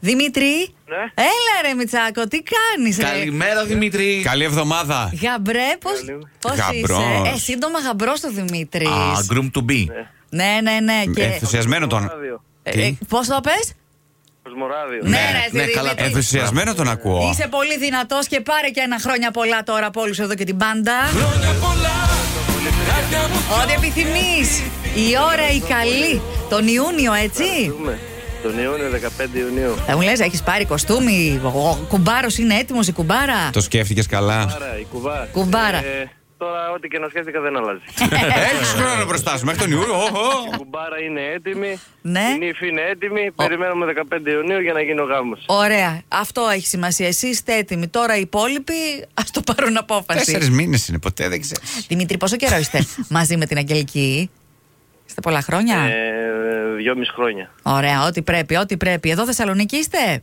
Δημήτρη; Ναι. Έλα ρε Μιτσάκο, τι κάνεις ρε; Καλημέρα Δημήτρη. Καλή εβδομάδα. Γαμπρέ, πώς, Καλή. πώς Γαμπρός. είσαι. Ε, σύντομα γαμπρός το Δημήτρης. Α, groom to be. Ναι, ναι, ναι. Και... Ενθουσιασμένο τον. Κοσμοράδιο. Ε, Τι; ε, πώς το πες; Κοσμοράδιο. Ναι, ρε, ναι, εσύ, καλά, Δημήτρη. Ενθουσιασμένο τον ακούω. Είσαι πολύ δυνατός και πάρε και ένα χρόνια πολλά τώρα από όλους εδώ και την πάντα. Ό,τι επιθυμείς. Η ώρα η καλή. Τον Ιούνιο, έτσι. Δούμε. Τον Ιούνιο, 15 Ιουνίου. Θα μου λες, έχεις πάρει κοστούμι, ο κουμπάρος είναι έτοιμος, η κουμπάρα; Το σκέφτηκες καλά; Άρα, η κουβά. Κουβάρα. Ε, τώρα, ό,τι και να σκέφτηκα δεν αλλάζει. Έχεις χρόνο μπροστά σου μέχρι τον Ιούλιο. Οχο. η κουμπάρα είναι έτοιμη. Ναι. Η νύφη είναι έτοιμη. Περιμένουμε 15 Ιουνίου για να γίνει ο γάμος. Ωραία. Αυτό έχει σημασία. Εσεί είστε έτοιμοι. Τώρα οι υπόλοιποι ας το πάρουν απόφαση. Τέσσερις μήνες είναι, ποτέ δεν ξέρεις. Δημήτρη, πόσο καιρό είστε μαζί με την Αγγελική; Είστε πολλά χρόνια; Ε, δυόμιση χρόνια. Ωραία, ό,τι πρέπει, ό,τι πρέπει. Εδώ Θεσσαλονίκη είστε;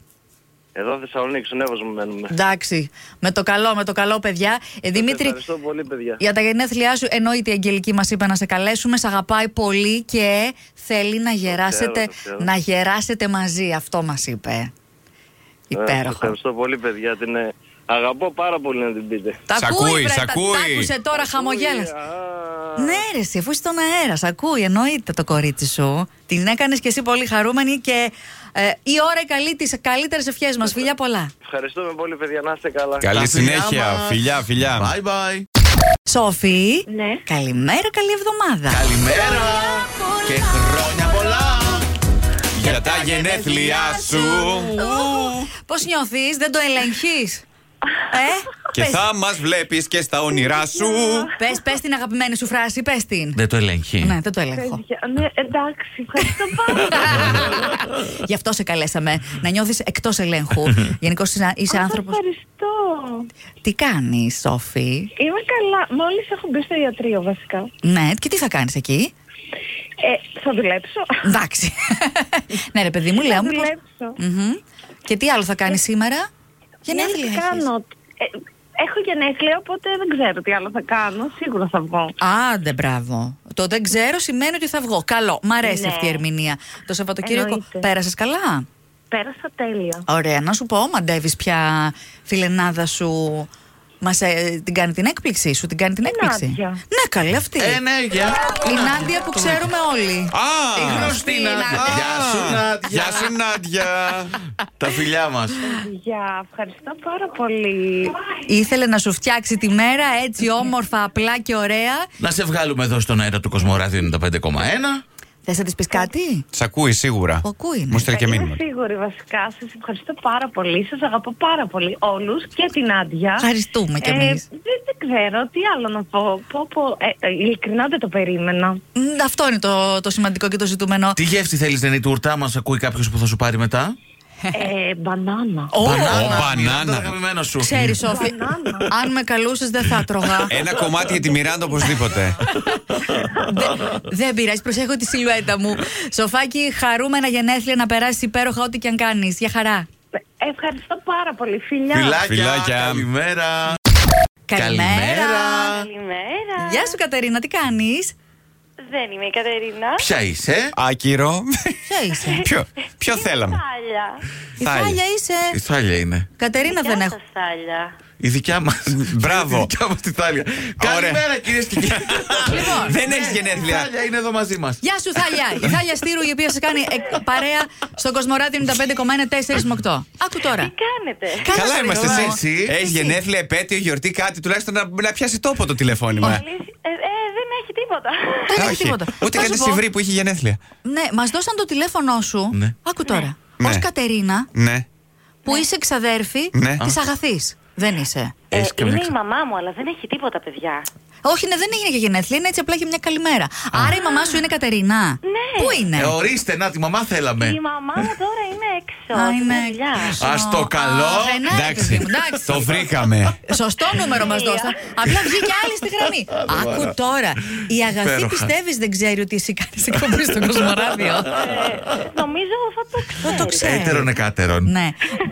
Εδώ Θεσσαλονίκη, στον Εύωσμο μένουμε. Εντάξει. Με το καλό, με το καλό, παιδιά. Ε, Δημήτρη, Ευχαριστώ πολύ, παιδιά. για τα γενέθλιά σου, εννοείται η Αγγελική μας είπε να σε καλέσουμε. Σε αγαπάει πολύ και θέλει να γεράσετε, το ξέρω. να γεράσετε μαζί. Αυτό μας είπε. Ε, Υπέροχο. Ευχαριστώ πολύ, παιδιά. Την ε, αγαπώ πάρα πολύ να την πείτε. Τα Σ' ακούει, ακούει, βρε, σ' τα- ακούει. Τα άκουσε τώρα, χαμογέλασε. Α, Ναι, ρε, εσύ, αφού είσαι στον αέρας, σ' ακούει, εννοείται το κορίτσι σου. Την έκανες και εσύ πολύ χαρούμενη και ε, η ώρα η καλή, τι καλύτερες ευχές μας. Φιλιά πολλά. Ευχαριστούμε πολύ, παιδιά. Να είστε καλά. Καλή Τα φιλιά συνέχεια. μας. Φιλιά, φιλιά. Bye bye. Σόφη. Ναι. Καλημέρα, καλή εβδομάδα. Καλημέρα. Και χρόνια πολλά. Για τα γενέθλιά σου. Πώς νιώθεις, δεν το ελέγχεις; Ε, Και πες, θα μας βλέπεις και στα όνειρά σου. πες, πες την αγαπημένη σου φράση, πες την. Δεν το ελέγχει. Ναι, δεν το έλεγχω. Παιδιά, ναι, εντάξει, ευχαριστώ πάρα πολύ. Γι' αυτό σε καλέσαμε. Να νιώθεις εκτός ελέγχου. Γενικώς είσαι Α, άνθρωπος. Ευχαριστώ. Τι κάνεις, Σόφη; Είμαι καλά. Μόλις έχω μπει στο ιατρείο βασικά. Ναι, και τι θα κάνεις εκεί; Ε, θα δουλέψω. Εντάξει. ναι, ρε παιδί μου, λέω. Θα μήπως- δουλέψω. Μμμ. Και τι άλλο θα κάνεις σήμερα; Γενέθλια Ναι, έχεις. κάνω. Ε, έχω γενέθλια, οπότε δεν ξέρω τι άλλο θα κάνω. Σίγουρα θα βγω. Άντε, μπράβο. Το δεν ξέρω σημαίνει ότι θα βγω. Καλό. Μ' αρέσει Ναι. αυτή η ερμηνεία. Το Σαββατοκύριακο Εννοείται. πέρασες καλά; Πέρασα τέλεια. Ωραία, να σου πω, μαντεύεις πια φιλενάδα σου. Μας, ε, την κάνει την έκπληξη σου, την κάνει την Η έκπληξη; Νάντια. Ναι, καλή αυτή. Ε, ναι, γεια. Η Νάντια που ξέρουμε όλοι. Α! Η γνωστή Νάντια. Νάντια. Γεια σου Νάντια. Γεια σου, Νάντια. Τα φιλιά μας. Γεια, ευχαριστώ πάρα πολύ. Ήθελε να σου φτιάξει τη μέρα έτσι όμορφα, απλά και ωραία. Να σε βγάλουμε εδώ στον αέρα του Κοσμοράδιο 95,1. Θες να της πεις κάτι; Σ' ακούει σίγουρα. Που ακούει, ναι. Μου στέλνει και Είμαι μήνυμα. σίγουρη βασικά. Σας ευχαριστώ πάρα πολύ. Σας αγαπώ πάρα πολύ όλους και την Άντια. Ευχαριστούμε κι Ε, εμείς. δεν, δεν ξέρω τι άλλο να πω. πω, πω ε, ε, ειλικρινά δεν το περίμενα. Μ, Αυτό είναι το, το σημαντικό και το ζητούμενο. Τι γεύση θέλεις να είναι η τουρτά μας, ακούει κάποιος που θα σου πάρει μετά; Ε, μπανάνα. Ω, μπανάνα. Μιράντα, το αγαπημένο σου. Ξέρεις, Σόφη, Μπανάνα. αν με καλούσες δεν θα τρώγα. Ένα κομμάτι για τη Μιράντα οπωσδήποτε. Δε- Δεν πειράζει, προσέχω τη σιλουέτα μου. Σοφάκι, χαρούμενα γενέθλια να περάσεις υπέροχα ό,τι και αν κάνεις. Για χαρά. Ε, Ευχαριστώ πάρα πολύ. Φιλιά. Φιλάκια, Φιλάκια. καλημέρα. Καλημέρα. Καλημέρα. Γεια σου, Κατερίνα, τι κάνεις; Δεν είμαι η Κατερίνα. Ποια είσαι; Άκυρο. Ποια είσαι; Ποιο, ποιο θέλαμε; Θάλια. Η Θάλια. Θάλια είσαι; Η Θάλια είναι. Κατερίνα δεν Γεια έχω. σας, Θάλια. Η δικιά μα. Μπράβο. Η δικιά μας τη Θάλια. Καλημέρα κυρίες και κύριοι. Λοιπόν, Δεν έχεις Η γενέθλια. Θάλια είναι εδώ μαζί μας. Γεια σου, Θάλια. Η Θάλια Στήρου, η οποία σα κάνει εκ- παρέα στο Κοσμοράδιο 95,1 4 με 8. Άκου τώρα. Τι κάνετε; Καλά σου είμαστε λέω. εσύ. Εσύ. Έχεις γενέθλια, επέτειο, γιορτή, κάτι τουλάχιστον να, να πιάσει τόπο το τηλεφώνημα. Αλήθεια- Ε, ε, δεν έχει τίποτα. Δεν έχει Όχι. τίποτα. Ούτε Θα κάτι σου πω. συμβρή που είχε γενέθλια. Ναι, μας δώσαν το τηλέφωνό σου. Ναι. Άκου τώρα. Ναι. Ω Κατερίνα, Ναι. που είσαι ξαδέρφη Ναι. της αγαθής. Δεν είσαι. Ε, Έχεις καμιά είναι η ξα- μαμά μου, αλλά δεν έχει τίποτα, παιδιά. Όχι, ναι, δεν έγινε για γενέθλια, είναι έτσι απλά για μια καλημέρα. Άρα η μαμά σου είναι Κατερίνα. Ναι. Πού είναι; Ε, ορίστε, να τη μαμά θέλαμε. Η μαμά μου τώρα είναι έξω. Α, στην είναι δουλειά. έξω. Α το καλό. Αχ, ε, ναι, ρε, παιδί μου, εντάξει. Το βρήκαμε. Σωστό νούμερο μας Τέλεια. δώσαν. Απλά βγήκε άλλη στη γραμμή. Άκου τώρα. Η αγαθή Υπέροχα. πιστεύεις δεν ξέρει ότι εσύ κάνει εκπομπή στο Κοσμοράδιο; Ε, νομίζω θα το ξέρει. το ξέρει. Έτερον εκάτερον. Ναι.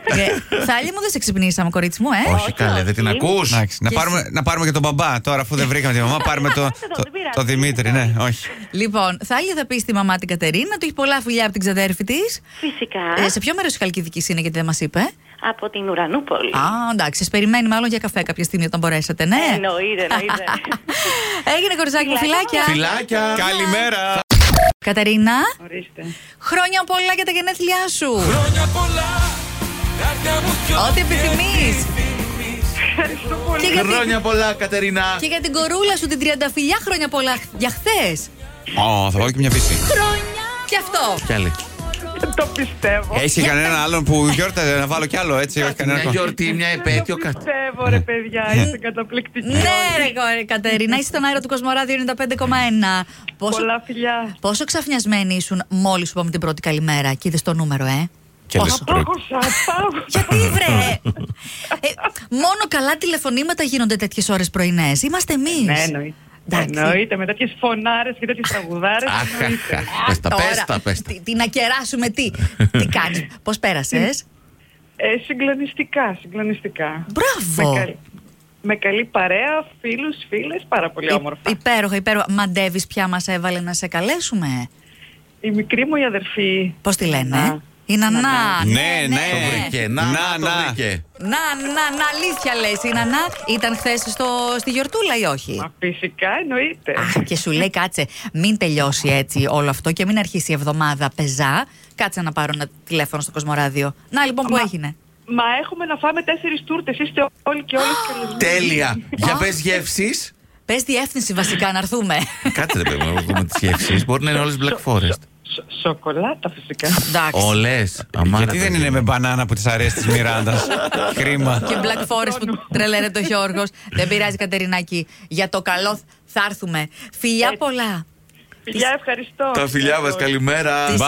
Ε, Θάλια μου δεν σε ξυπνήσαμε, κορίτσι μου, ε; Όχι καλέ, δεν την όχι. ακούς. Εντάξει, να Και πάρουμε, να πάρουμε και τον μπαμπά τώρα, αφού δεν βρήκαμε τη μαμά. Πάρουμε το, Πάρτε το, το, δεν πειράζει. το Δημήτρη, ναι, όχι. Λοιπόν, Θάλια θα πεις στη μαμά την Κατερίνα, του έχει πολλά φιλιά από την ξαδέρφη της. Φυσικά. σε ποιο μέρο τη Χαλκιδική είναι, γιατί δεν μας είπε. Από την Ουρανούπολη. Α, εντάξει, σα περιμένει μάλλον για καφέ κάποια στιγμή όταν μπορέσετε, ναι. Εννοείται, εννοείται. Έγινε κοριτσάκι μου, φιλάκια. Φιλάκια. Καλημέρα. Κατερίνα, Ορίστε. χρόνια πολλά για τα γενέθλιά σου. Ό,τι επιθυμείς. Ευχαριστώ πολύ. Και, για την- Χρόνια πολλά, Κατερίνα. και για την κορούλα σου την τριανταφυλιά χρόνια πολλά για χθες. Ω, θα βάλω και μια φύση. Χρόνια. Και αυτό. Κι άλλη. Το πιστεύω. Έχει κανέναν άλλον που γιόρταζε να βάλω κι άλλο έτσι, όχι κανένα. Μια γιορτή, μια επέτειο, κάτι. Πιστεύω ρε παιδιά, είστε καταπληκτικοί. Ναι, ρε κο- Κατερίνα, είσαι στον αέρα του Κοσμοράδιο 95,1. Πόσο, Πολλά φιλιά. πόσο ξαφνιασμένοι ήσουν μόλις σου είπαμε την πρώτη καλημέρα; Και είδες το νούμερο, ε; Και λες, Πόσο- ρε, Πάγωσα, πάγωσα. Γιατί βρε! ε, μόνο καλά τηλεφωνήματα γίνονται τέτοιες ώρες πρωινές. Είμαστε εμείς. Ναι, εννοείται. Εννοείται, με τέτοιες φωνάρες και τέτοιες τραγουδάρες. Αχ, εννοείται. αχ, αχ. Πες τα, πες τα, πες τα. Τι, τι να κεράσουμε, τι. τι κάνεις, πώς πέρασες; Ε, συγκλονιστικά, συγκλονιστικά. Μπράβο. Με καλή, με καλή παρέα, φίλους, φίλες, πάρα πολύ όμορφα. Υπέροχα, υπέροχα. Μαντεύει πια μας έβαλε να σε καλέσουμε. Η μικρή μου η αδερφή. Πώς τη λένε, Να. Η Νανά. Ναι, ναι. Το βρήκε. Να, Να, να, το να. βρήκε. Να, να, να, αλήθεια λες η Νανά. Ήταν χθες στη γιορτούλα ή όχι; Μα φυσικά εννοείται. Α, και σου λέει κάτσε, μην τελειώσει έτσι όλο αυτό και μην αρχίσει η εβδομάδα πεζά. Κάτσε να πάρω ένα τηλέφωνο στο Κοσμοράδιο. Να λοιπόν που Μα- έγινε. Μα έχουμε να φάμε τέσσερις τούρτες. Είστε όλοι και όλες καλεσμένοι. Τέλεια. Για Α. πες γεύσεις. Πες διεύθυνση βασικά να έρθουμε. Κάτσε ρε παιδί μου, να δούμε τις γεύσεις. Μπορεί να είναι όλες Black Forest. Σο- σοκολάτα φυσικά. Εντάξει. Όλε. Γιατί δεν είναι με μπανάνα που της αρέσει της Μιράντας; Κρίμα. Και Black Forest που τρελαίνεται ο Γιώργος. Δεν πειράζει Κατερινάκη. Για το καλό θα έρθουμε. Φιλιά πολλά. Φιλιά, ευχαριστώ. Τα φιλιά μας, καλημέρα. Τις Bye.